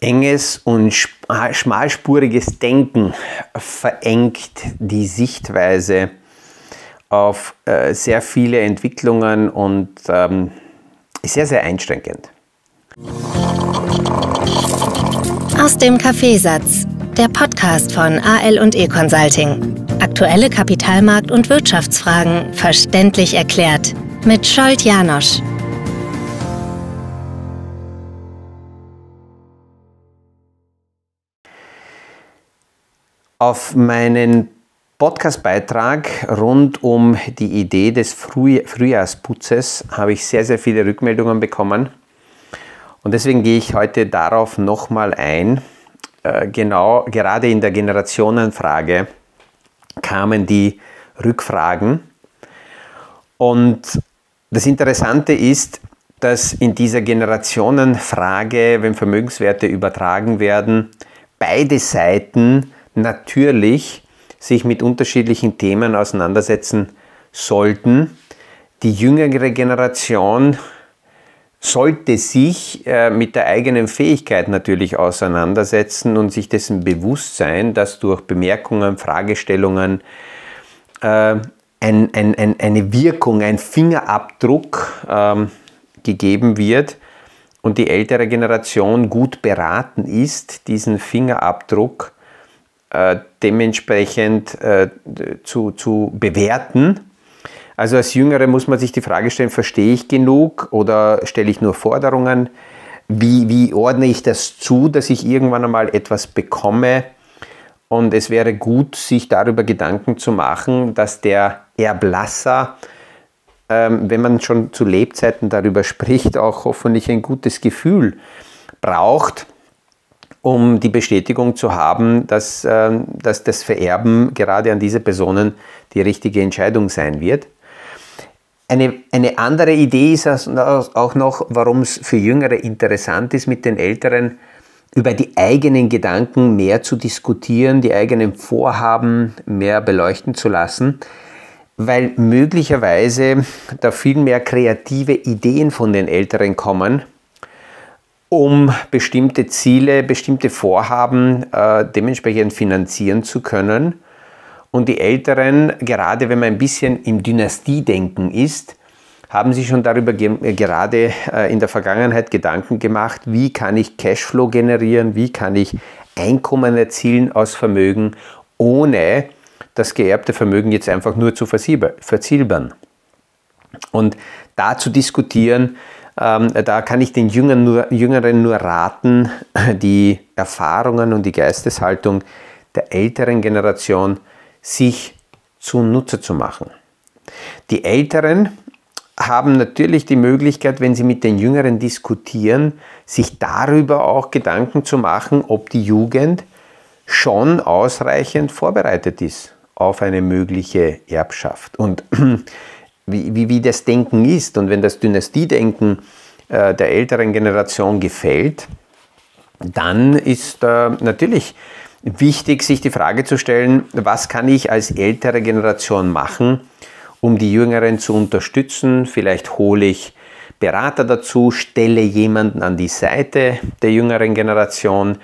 Enges und schmalspuriges Denken verengt die Sichtweise auf äh, sehr viele Entwicklungen und ähm, ist sehr, sehr einschränkend. Aus dem Kaffeesatz, der Podcast von AL und E Consulting. Aktuelle Kapitalmarkt- und Wirtschaftsfragen verständlich erklärt mit Scholt Janosch. Auf meinen Podcastbeitrag rund um die Idee des Früh Frühjahrsputzes habe ich sehr, sehr viele Rückmeldungen bekommen. Und deswegen gehe ich heute darauf nochmal ein. Äh, genau, gerade in der Generationenfrage kamen die Rückfragen. Und das Interessante ist, dass in dieser Generationenfrage, wenn Vermögenswerte übertragen werden, beide Seiten natürlich sich mit unterschiedlichen Themen auseinandersetzen sollten. Die jüngere Generation sollte sich äh, mit der eigenen Fähigkeit natürlich auseinandersetzen und sich dessen bewusst sein, dass durch Bemerkungen, Fragestellungen äh, ein, ein, ein, eine Wirkung, ein Fingerabdruck ähm, gegeben wird und die ältere Generation gut beraten ist, diesen Fingerabdruck äh, dementsprechend äh, zu, zu bewerten. Also als Jüngere muss man sich die Frage stellen, verstehe ich genug oder stelle ich nur Forderungen? Wie, wie ordne ich das zu, dass ich irgendwann einmal etwas bekomme? Und es wäre gut, sich darüber Gedanken zu machen, dass der Erblasser, ähm, wenn man schon zu Lebzeiten darüber spricht, auch hoffentlich ein gutes Gefühl braucht, um die Bestätigung zu haben, dass, äh, dass das Vererben gerade an diese Personen die richtige Entscheidung sein wird. Eine, eine andere Idee ist auch noch, warum es für Jüngere interessant ist, mit den Älteren über die eigenen Gedanken mehr zu diskutieren, die eigenen Vorhaben mehr beleuchten zu lassen, weil möglicherweise da viel mehr kreative Ideen von den Älteren kommen, um bestimmte Ziele, bestimmte Vorhaben äh, dementsprechend finanzieren zu können. Und die Älteren, gerade wenn man ein bisschen im Dynastiedenken ist, haben sich schon darüber ge äh, gerade äh, in der Vergangenheit Gedanken gemacht, wie kann ich Cashflow generieren, wie kann ich Einkommen erzielen aus Vermögen, ohne das geerbte Vermögen jetzt einfach nur zu versilbern. Und da zu diskutieren, ähm, da kann ich den Jüngern nur, Jüngeren nur raten, die Erfahrungen und die Geisteshaltung der älteren Generation sich zunutze zu machen. Die Älteren haben natürlich die Möglichkeit, wenn sie mit den Jüngeren diskutieren, sich darüber auch Gedanken zu machen, ob die Jugend schon ausreichend vorbereitet ist auf eine mögliche Erbschaft. Und wie, wie, wie das Denken ist. Und wenn das Dynastiedenken äh, der älteren Generation gefällt, dann ist äh, natürlich wichtig, sich die Frage zu stellen, was kann ich als ältere Generation machen, um die Jüngeren zu unterstützen. Vielleicht hole ich Berater dazu, stelle jemanden an die Seite der jüngeren Generation,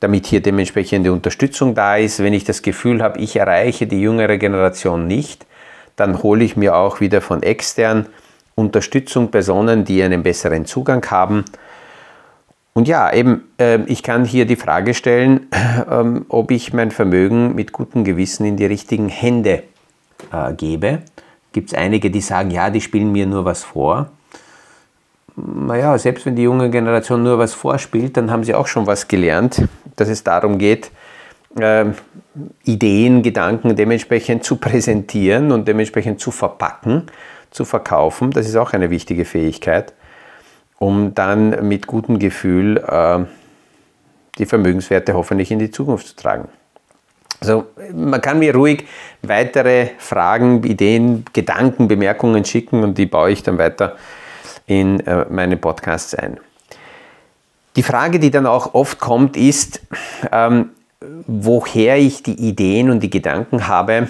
damit hier dementsprechende Unterstützung da ist. Wenn ich das Gefühl habe, ich erreiche die jüngere Generation nicht, dann hole ich mir auch wieder von extern Unterstützung, Personen, die einen besseren Zugang haben. Und ja, eben, äh, ich kann hier die Frage stellen, äh, ob ich mein Vermögen mit gutem Gewissen in die richtigen Hände äh, gebe. Gibt es einige, die sagen, ja, die spielen mir nur was vor. Naja, selbst wenn die junge Generation nur was vorspielt, dann haben sie auch schon was gelernt, dass es darum geht, äh, Ideen, Gedanken dementsprechend zu präsentieren und dementsprechend zu verpacken, zu verkaufen. Das ist auch eine wichtige Fähigkeit, um dann mit gutem Gefühl äh, die Vermögenswerte hoffentlich in die Zukunft zu tragen. Also man kann mir ruhig weitere Fragen, Ideen, Gedanken, Bemerkungen schicken und die baue ich dann weiter in äh, meine Podcasts ein. Die Frage, die dann auch oft kommt, ist, ähm, woher ich die Ideen und die Gedanken habe.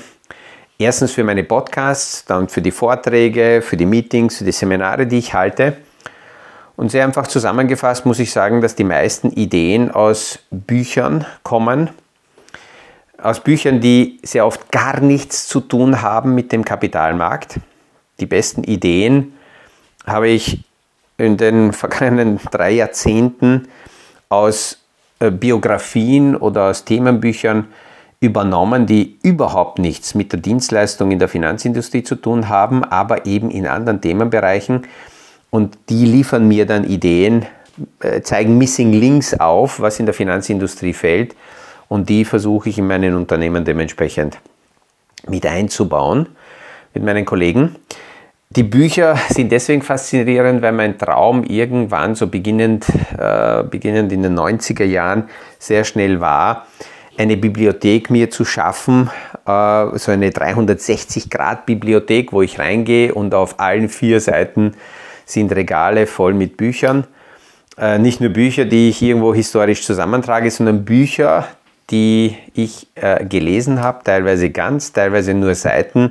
Erstens für meine Podcasts, dann für die Vorträge, für die Meetings, für die Seminare, die ich halte. Und sehr einfach zusammengefasst muss ich sagen, dass die meisten Ideen aus Büchern kommen. Aus Büchern, die sehr oft gar nichts zu tun haben mit dem Kapitalmarkt. Die besten Ideen habe ich in den vergangenen drei Jahrzehnten aus äh, Biografien oder aus Themenbüchern übernommen, die überhaupt nichts mit der Dienstleistung in der Finanzindustrie zu tun haben, aber eben in anderen Themenbereichen. Und die liefern mir dann Ideen, äh, zeigen Missing Links auf, was in der Finanzindustrie fällt. Und die versuche ich in meinen Unternehmen dementsprechend mit einzubauen, mit meinen Kollegen. Die Bücher sind deswegen faszinierend, weil mein Traum irgendwann, so beginnend, äh, beginnend in den 90er Jahren, sehr schnell war, eine Bibliothek mir zu schaffen, äh, so eine 360-Grad-Bibliothek, wo ich reingehe und auf allen vier Seiten sind Regale voll mit Büchern. Äh, nicht nur Bücher, die ich irgendwo historisch zusammentrage, sondern Bücher, die ich äh, gelesen habe, teilweise ganz, teilweise nur Seiten.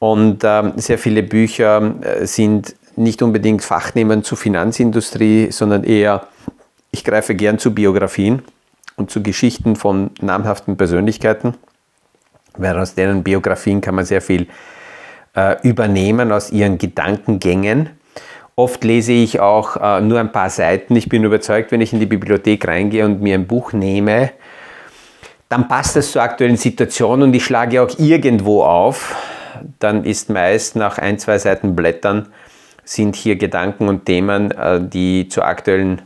Und äh, sehr viele Bücher äh, sind nicht unbedingt Fachnehmern zur Finanzindustrie, sondern eher, ich greife gern zu Biografien und zu Geschichten von namhaften Persönlichkeiten, weil aus deren Biografien kann man sehr viel äh, übernehmen, aus ihren Gedankengängen. Oft lese ich auch äh, nur ein paar Seiten. Ich bin überzeugt, wenn ich in die Bibliothek reingehe und mir ein Buch nehme, dann passt das zur aktuellen Situation und ich schlage auch irgendwo auf. Dann ist meist nach ein, zwei Seiten Blättern sind hier Gedanken und Themen, äh, die zur aktuellen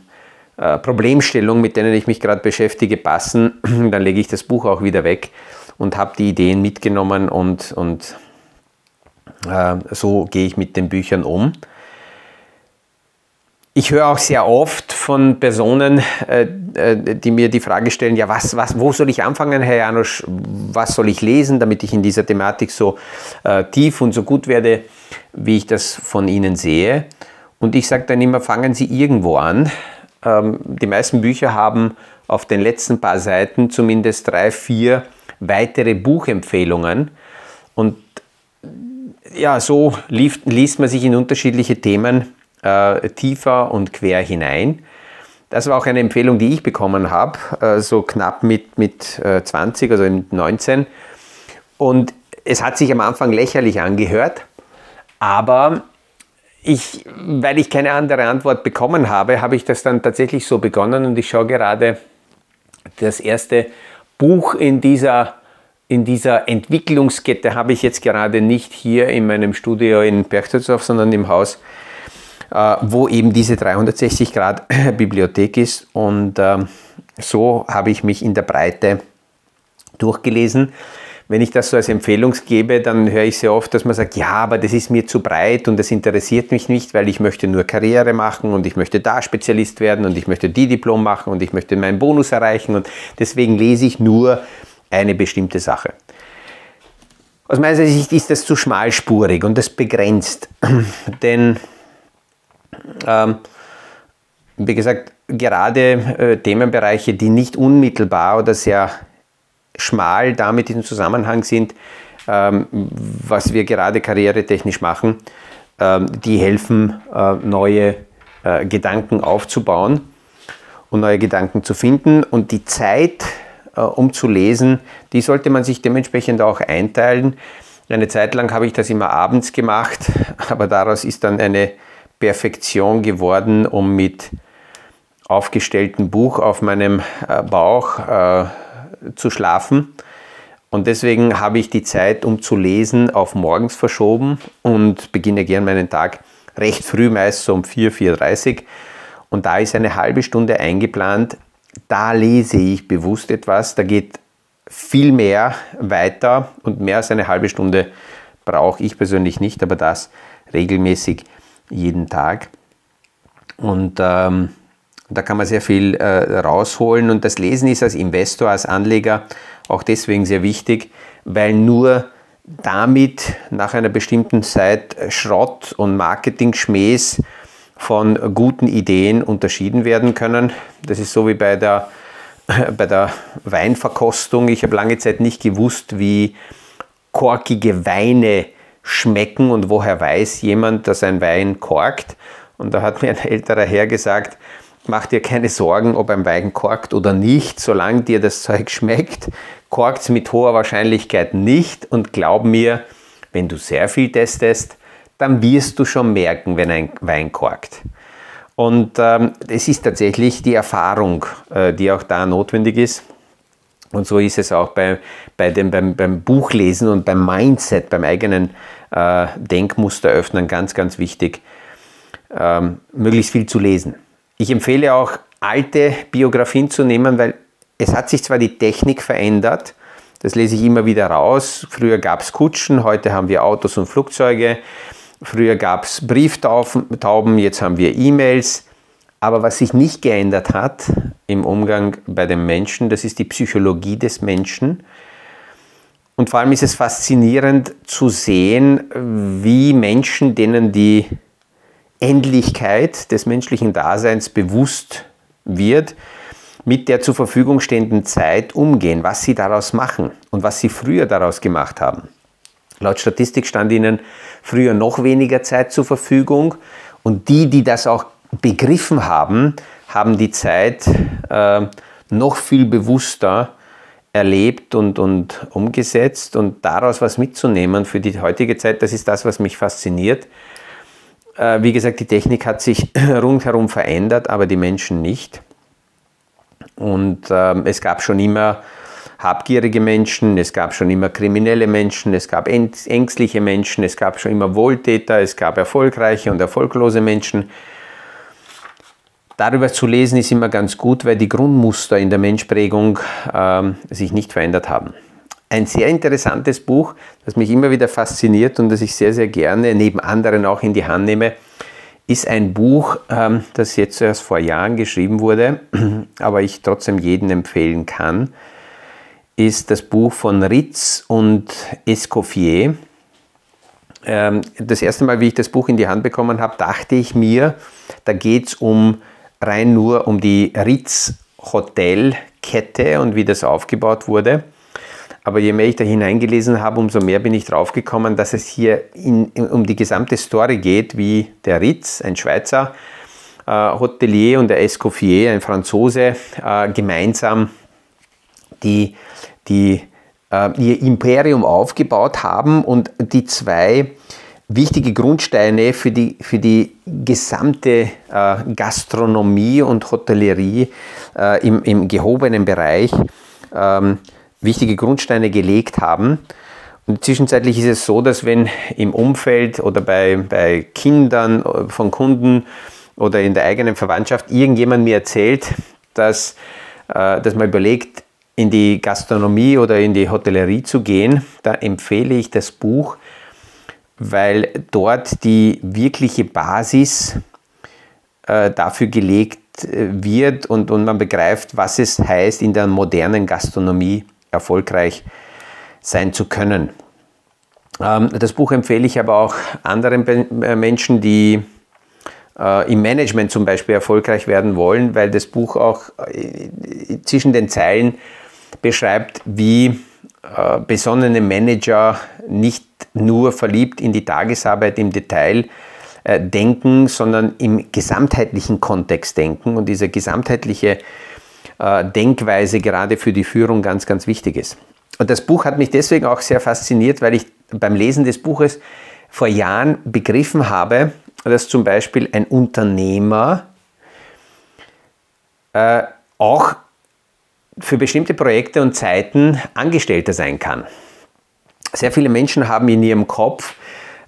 äh, Problemstellung, mit denen ich mich gerade beschäftige, passen, dann lege ich das Buch auch wieder weg und habe die Ideen mitgenommen und, und äh, so gehe ich mit den Büchern um. Ich höre auch sehr oft von Personen, äh, äh, die mir die Frage stellen, ja, was, was, wo soll ich anfangen, Herr Janusz, was soll ich lesen, damit ich in dieser Thematik so äh, tief und so gut werde, wie ich das von Ihnen sehe. Und ich sage dann immer, fangen Sie irgendwo an, ähm, die meisten Bücher haben auf den letzten paar Seiten zumindest drei, vier weitere Buchempfehlungen. Und ja, so liest man sich in unterschiedliche Themen äh, tiefer und quer hinein. Das war auch eine Empfehlung, die ich bekommen habe, äh, so knapp mit, mit äh, 20, also mit 19. Und es hat sich am Anfang lächerlich angehört, aber ich, weil ich keine andere Antwort bekommen habe, habe ich das dann tatsächlich so begonnen und ich schaue gerade das erste Buch in dieser, in dieser Entwicklungskette habe ich jetzt gerade nicht hier in meinem Studio in Berchtesgaden, sondern im Haus, wo eben diese 360 Grad Bibliothek ist. Und äh, so habe ich mich in der Breite durchgelesen. Wenn ich das so als Empfehlung gebe, dann höre ich sehr oft, dass man sagt, ja, aber das ist mir zu breit und das interessiert mich nicht, weil ich möchte nur Karriere machen und ich möchte da Spezialist werden und ich möchte die Diplom machen und ich möchte meinen Bonus erreichen. Und deswegen lese ich nur eine bestimmte Sache. Aus meiner Sicht ist das zu schmalspurig und das begrenzt, denn ähm, wie gesagt, gerade äh, Themenbereiche, die nicht unmittelbar oder sehr schmal damit in Zusammenhang sind, ähm, was wir gerade karrieretechnisch machen, ähm, die helfen, äh, neue äh, Gedanken aufzubauen und neue Gedanken zu finden. Und die Zeit, äh, um zu lesen, die sollte man sich dementsprechend auch einteilen. Eine Zeit lang habe ich das immer abends gemacht, aber daraus ist dann eine Perfektion geworden, um mit aufgestelltem Buch auf meinem Bauch zu schlafen. Und deswegen habe ich die Zeit, um zu lesen, auf morgens verschoben und beginne gern meinen Tag recht früh, meist so um 4, 4.30 Und da ist eine halbe Stunde eingeplant. Da lese ich bewusst etwas. Da geht viel mehr weiter und mehr als eine halbe Stunde brauche ich persönlich nicht, aber das regelmäßig jeden Tag. Und ähm, da kann man sehr viel äh, rausholen und das Lesen ist als Investor, als Anleger auch deswegen sehr wichtig, weil nur damit nach einer bestimmten Zeit Schrott und Marketing-Schmähs von guten Ideen unterschieden werden können. Das ist so wie bei der, bei der Weinverkostung. Ich habe lange Zeit nicht gewusst, wie korkige Weine schmecken und woher weiß jemand, dass ein Wein korkt. Und da hat mir ein älterer Herr gesagt, mach dir keine Sorgen, ob ein Wein korkt oder nicht, solange dir das Zeug schmeckt, korkt es mit hoher Wahrscheinlichkeit nicht und glaub mir, wenn du sehr viel testest, dann wirst du schon merken, wenn ein Wein korkt. Und ähm, es ist tatsächlich die Erfahrung, äh, die auch da notwendig ist. Und so ist es auch bei, bei dem, beim, beim Buchlesen und beim Mindset, beim eigenen äh, Denkmuster öffnen ganz, ganz wichtig, ähm, möglichst viel zu lesen. Ich empfehle auch, alte Biografien zu nehmen, weil es hat sich zwar die Technik verändert, das lese ich immer wieder raus. Früher gab es Kutschen, heute haben wir Autos und Flugzeuge. Früher gab es Brieftauben, jetzt haben wir E-Mails. Aber was sich nicht geändert hat im Umgang bei den Menschen, das ist die Psychologie des Menschen. Und vor allem ist es faszinierend zu sehen, wie Menschen, denen die Endlichkeit des menschlichen Daseins bewusst wird, mit der zur Verfügung stehenden Zeit umgehen, was sie daraus machen und was sie früher daraus gemacht haben. Laut Statistik stand ihnen früher noch weniger Zeit zur Verfügung und die, die das auch begriffen haben, haben die Zeit äh, noch viel bewusster erlebt und, und umgesetzt und daraus was mitzunehmen für die heutige Zeit, das ist das, was mich fasziniert. Äh, wie gesagt, die Technik hat sich rundherum verändert, aber die Menschen nicht. Und äh, es gab schon immer habgierige Menschen, es gab schon immer kriminelle Menschen, es gab ängstliche Menschen, es gab schon immer Wohltäter, es gab erfolgreiche und erfolglose Menschen. Darüber zu lesen ist immer ganz gut, weil die Grundmuster in der Menschprägung äh, sich nicht verändert haben. Ein sehr interessantes Buch, das mich immer wieder fasziniert und das ich sehr, sehr gerne neben anderen auch in die Hand nehme, ist ein Buch, ähm, das jetzt erst vor Jahren geschrieben wurde, aber ich trotzdem jeden empfehlen kann ist das Buch von Ritz und Escoffier. Ähm, das erste Mal, wie ich das Buch in die Hand bekommen habe, dachte ich mir, da geht es um rein nur um die Ritz Hotelkette und wie das aufgebaut wurde. Aber je mehr ich da hineingelesen habe, umso mehr bin ich draufgekommen, dass es hier in, um die gesamte Story geht, wie der Ritz, ein Schweizer äh, Hotelier, und der Escoffier, ein Franzose, äh, gemeinsam die, die äh, ihr Imperium aufgebaut haben und die zwei wichtige Grundsteine für die, für die gesamte äh, Gastronomie und Hotellerie äh, im, im gehobenen Bereich ähm, wichtige Grundsteine gelegt haben. Und zwischenzeitlich ist es so, dass wenn im Umfeld oder bei, bei Kindern äh, von Kunden oder in der eigenen Verwandtschaft irgendjemand mir erzählt, dass, äh, dass man überlegt, in die Gastronomie oder in die Hotellerie zu gehen, da empfehle ich das Buch, weil dort die wirkliche Basis äh, dafür gelegt äh, wird und, und man begreift, was es heißt, in der modernen Gastronomie erfolgreich sein zu können. Ähm, das Buch empfehle ich aber auch anderen äh, Menschen, die äh, im Management zum Beispiel erfolgreich werden wollen, weil das Buch auch äh, zwischen den Zeilen beschreibt, wie äh, besonnene Manager nicht nur verliebt in die Tagesarbeit im Detail äh, denken, sondern im gesamtheitlichen Kontext denken. Und diese gesamtheitliche äh, Denkweise gerade für die Führung ganz, ganz wichtig ist. Und das Buch hat mich deswegen auch sehr fasziniert, weil ich beim Lesen des Buches vor Jahren begriffen habe, dass zum Beispiel ein Unternehmer äh, auch für bestimmte Projekte und Zeiten Angestellter sein kann. Sehr viele Menschen haben in ihrem Kopf,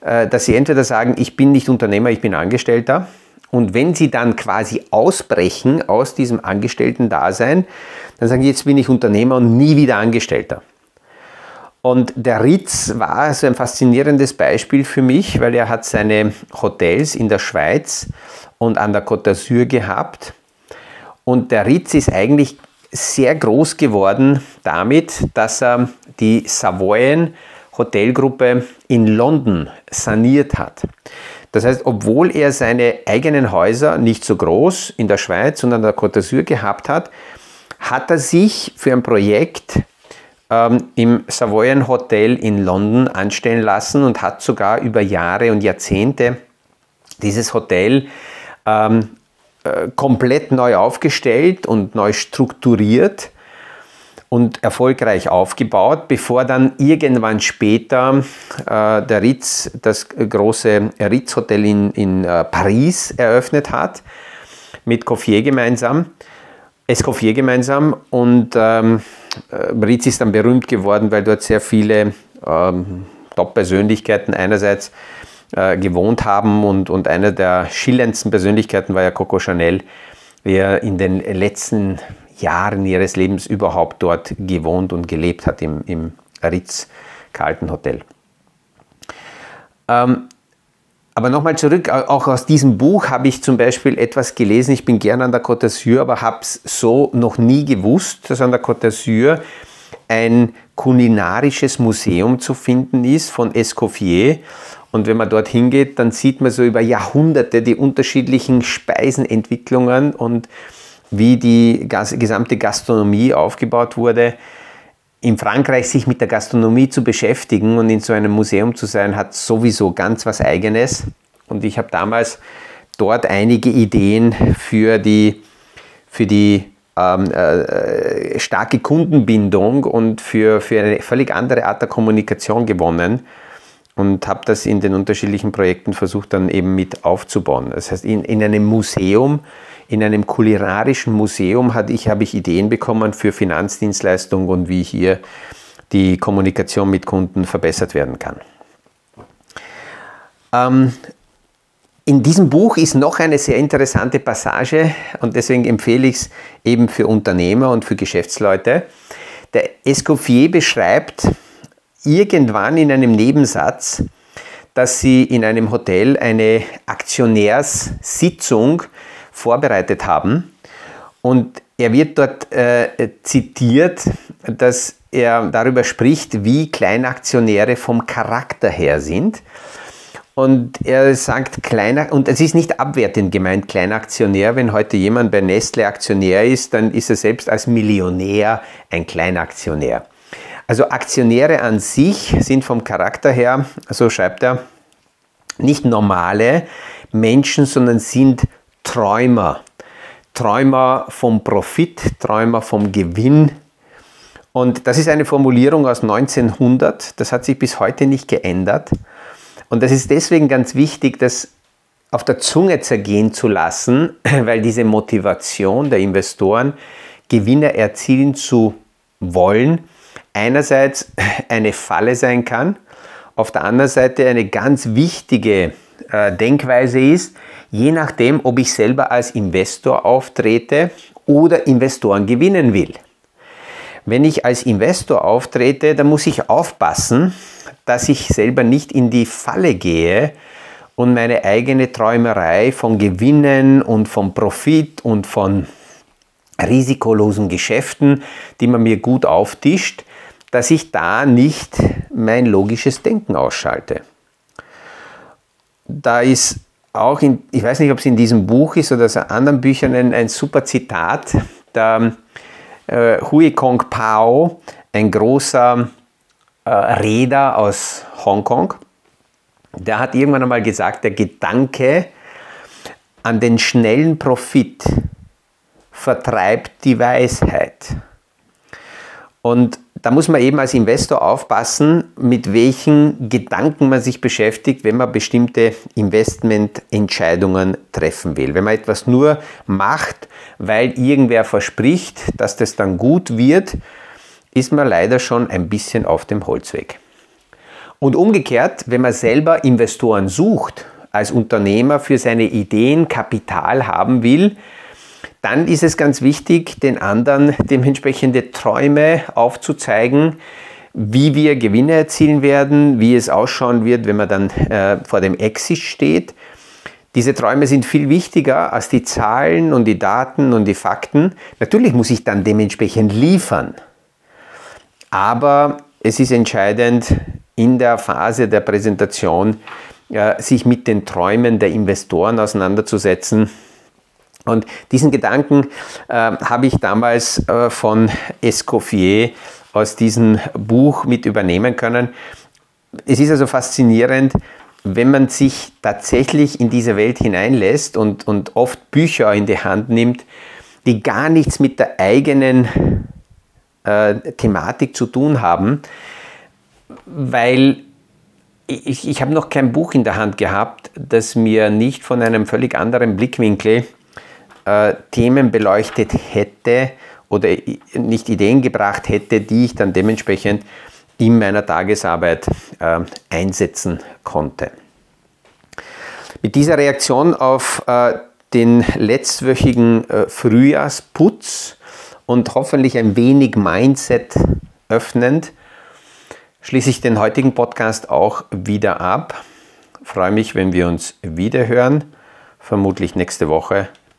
äh, dass sie entweder sagen, ich bin nicht Unternehmer, ich bin Angestellter. Und wenn sie dann quasi ausbrechen aus diesem Angestellten-Dasein, dann sagen sie, jetzt bin ich Unternehmer und nie wieder Angestellter. Und der Ritz war so ein faszinierendes Beispiel für mich, weil er hat seine Hotels in der Schweiz und an der Côte d'Azur gehabt. Und der Ritz ist eigentlich sehr groß geworden damit, dass er die Savoyen Hotelgruppe in London saniert hat. Das heißt, obwohl er seine eigenen Häuser nicht so groß in der Schweiz, sondern an der Côte d'Azur gehabt hat, hat er sich für ein Projekt ähm, im Savoyen Hotel in London anstellen lassen und hat sogar über Jahre und Jahrzehnte dieses Hotel ähm, äh, komplett neu aufgestellt und neu strukturiert und erfolgreich aufgebaut, bevor dann irgendwann später äh, der Ritz das große Ritz-Hotel in, in äh, Paris eröffnet hat, mit Coffier gemeinsam, Escoffier gemeinsam und ähm, äh, Ritz ist dann berühmt geworden, weil dort sehr viele ähm, Top-Persönlichkeiten einerseits äh, gewohnt haben und, und eine der schillerndsten Persönlichkeiten war ja Coco Chanel, der in den letzten Jahren ihres Lebens überhaupt dort gewohnt und gelebt hat im, im Ritz-Carlton Hotel. Ähm, aber nochmal zurück, auch aus diesem Buch habe ich zum Beispiel etwas gelesen. Ich bin gerne an der Côte d'Azur, aber habe es so noch nie gewusst, dass an der Côte d'Azur ein kulinarisches Museum zu finden ist von Escoffier. Und wenn man dort hingeht, dann sieht man so über Jahrhunderte die unterschiedlichen Speisenentwicklungen und wie die gesamte Gastronomie aufgebaut wurde. In Frankreich sich mit der Gastronomie zu beschäftigen und in so einem Museum zu sein, hat sowieso ganz was Eigenes. Und ich habe damals dort einige Ideen für die, für die ähm, äh, starke Kundenbindung und für, für eine völlig andere Art der Kommunikation gewonnen und habe das in den unterschiedlichen Projekten versucht dann eben mit aufzubauen. Das heißt, in, in einem Museum in einem kulinarischen Museum hatte ich, habe ich Ideen bekommen für Finanzdienstleistungen und wie hier die Kommunikation mit Kunden verbessert werden kann. Ähm, in diesem Buch ist noch eine sehr interessante Passage und deswegen empfehle ich es eben für Unternehmer und für Geschäftsleute. Der Escoffier beschreibt irgendwann in einem Nebensatz, dass sie in einem Hotel eine Aktionärssitzung vorbereitet haben. Und er wird dort äh, zitiert, dass er darüber spricht, wie Kleinaktionäre vom Charakter her sind. Und er sagt, kleiner, und es ist nicht abwertend gemeint, Kleinaktionär. Wenn heute jemand bei Nestle Aktionär ist, dann ist er selbst als Millionär ein Kleinaktionär. Also Aktionäre an sich sind vom Charakter her, so schreibt er, nicht normale Menschen, sondern sind Träumer. Träumer vom Profit, Träumer vom Gewinn. Und das ist eine Formulierung aus 1900, das hat sich bis heute nicht geändert. Und das ist deswegen ganz wichtig, das auf der Zunge zergehen zu lassen, weil diese Motivation der Investoren, Gewinne erzielen zu wollen, einerseits eine Falle sein kann, auf der anderen Seite eine ganz wichtige äh, Denkweise ist, je nachdem, ob ich selber als Investor auftrete oder Investoren gewinnen will. Wenn ich als Investor auftrete, dann muss ich aufpassen, dass ich selber nicht in die Falle gehe und meine eigene Träumerei von Gewinnen und von Profit und von risikolosen Geschäften, die man mir gut auftischt, dass ich da nicht mein logisches Denken ausschalte. Da ist auch, in, ich weiß nicht, ob es in diesem Buch ist oder in anderen Büchern, ein, ein super Zitat. Der äh, Hui Kong Pao, ein großer äh, Reeder aus Hongkong, der hat irgendwann einmal gesagt, der Gedanke an den schnellen Profit vertreibt die Weisheit. Und da muss man eben als Investor aufpassen, mit welchen Gedanken man sich beschäftigt, wenn man bestimmte Investmententscheidungen treffen will. Wenn man etwas nur macht, weil irgendwer verspricht, dass das dann gut wird, ist man leider schon ein bisschen auf dem Holzweg. Und umgekehrt, wenn man selber Investoren sucht, als Unternehmer für seine Ideen Kapital haben will, dann ist es ganz wichtig, den anderen dementsprechende Träume aufzuzeigen, wie wir Gewinne erzielen werden, wie es ausschauen wird, wenn man dann äh, vor dem Exit steht. Diese Träume sind viel wichtiger als die Zahlen und die Daten und die Fakten. Natürlich muss ich dann dementsprechend liefern. Aber es ist entscheidend, in der Phase der Präsentation äh, sich mit den Träumen der Investoren auseinanderzusetzen und diesen Gedanken äh, habe ich damals äh, von Escoffier aus diesem Buch mit übernehmen können. Es ist also faszinierend, wenn man sich tatsächlich in diese Welt hineinlässt und, und oft Bücher in die Hand nimmt, die gar nichts mit der eigenen äh, Thematik zu tun haben, weil ich, ich habe noch kein Buch in der Hand gehabt, das mir nicht von einem völlig anderen Blickwinkel äh, Themen beleuchtet hätte oder nicht Ideen gebracht hätte, die ich dann dementsprechend in meiner Tagesarbeit äh, einsetzen konnte. Mit dieser Reaktion auf äh, den letztwöchigen äh, Frühjahrsputz und hoffentlich ein wenig Mindset öffnend, schließe ich den heutigen Podcast auch wieder ab. freue mich, wenn wir uns wieder hören, vermutlich nächste Woche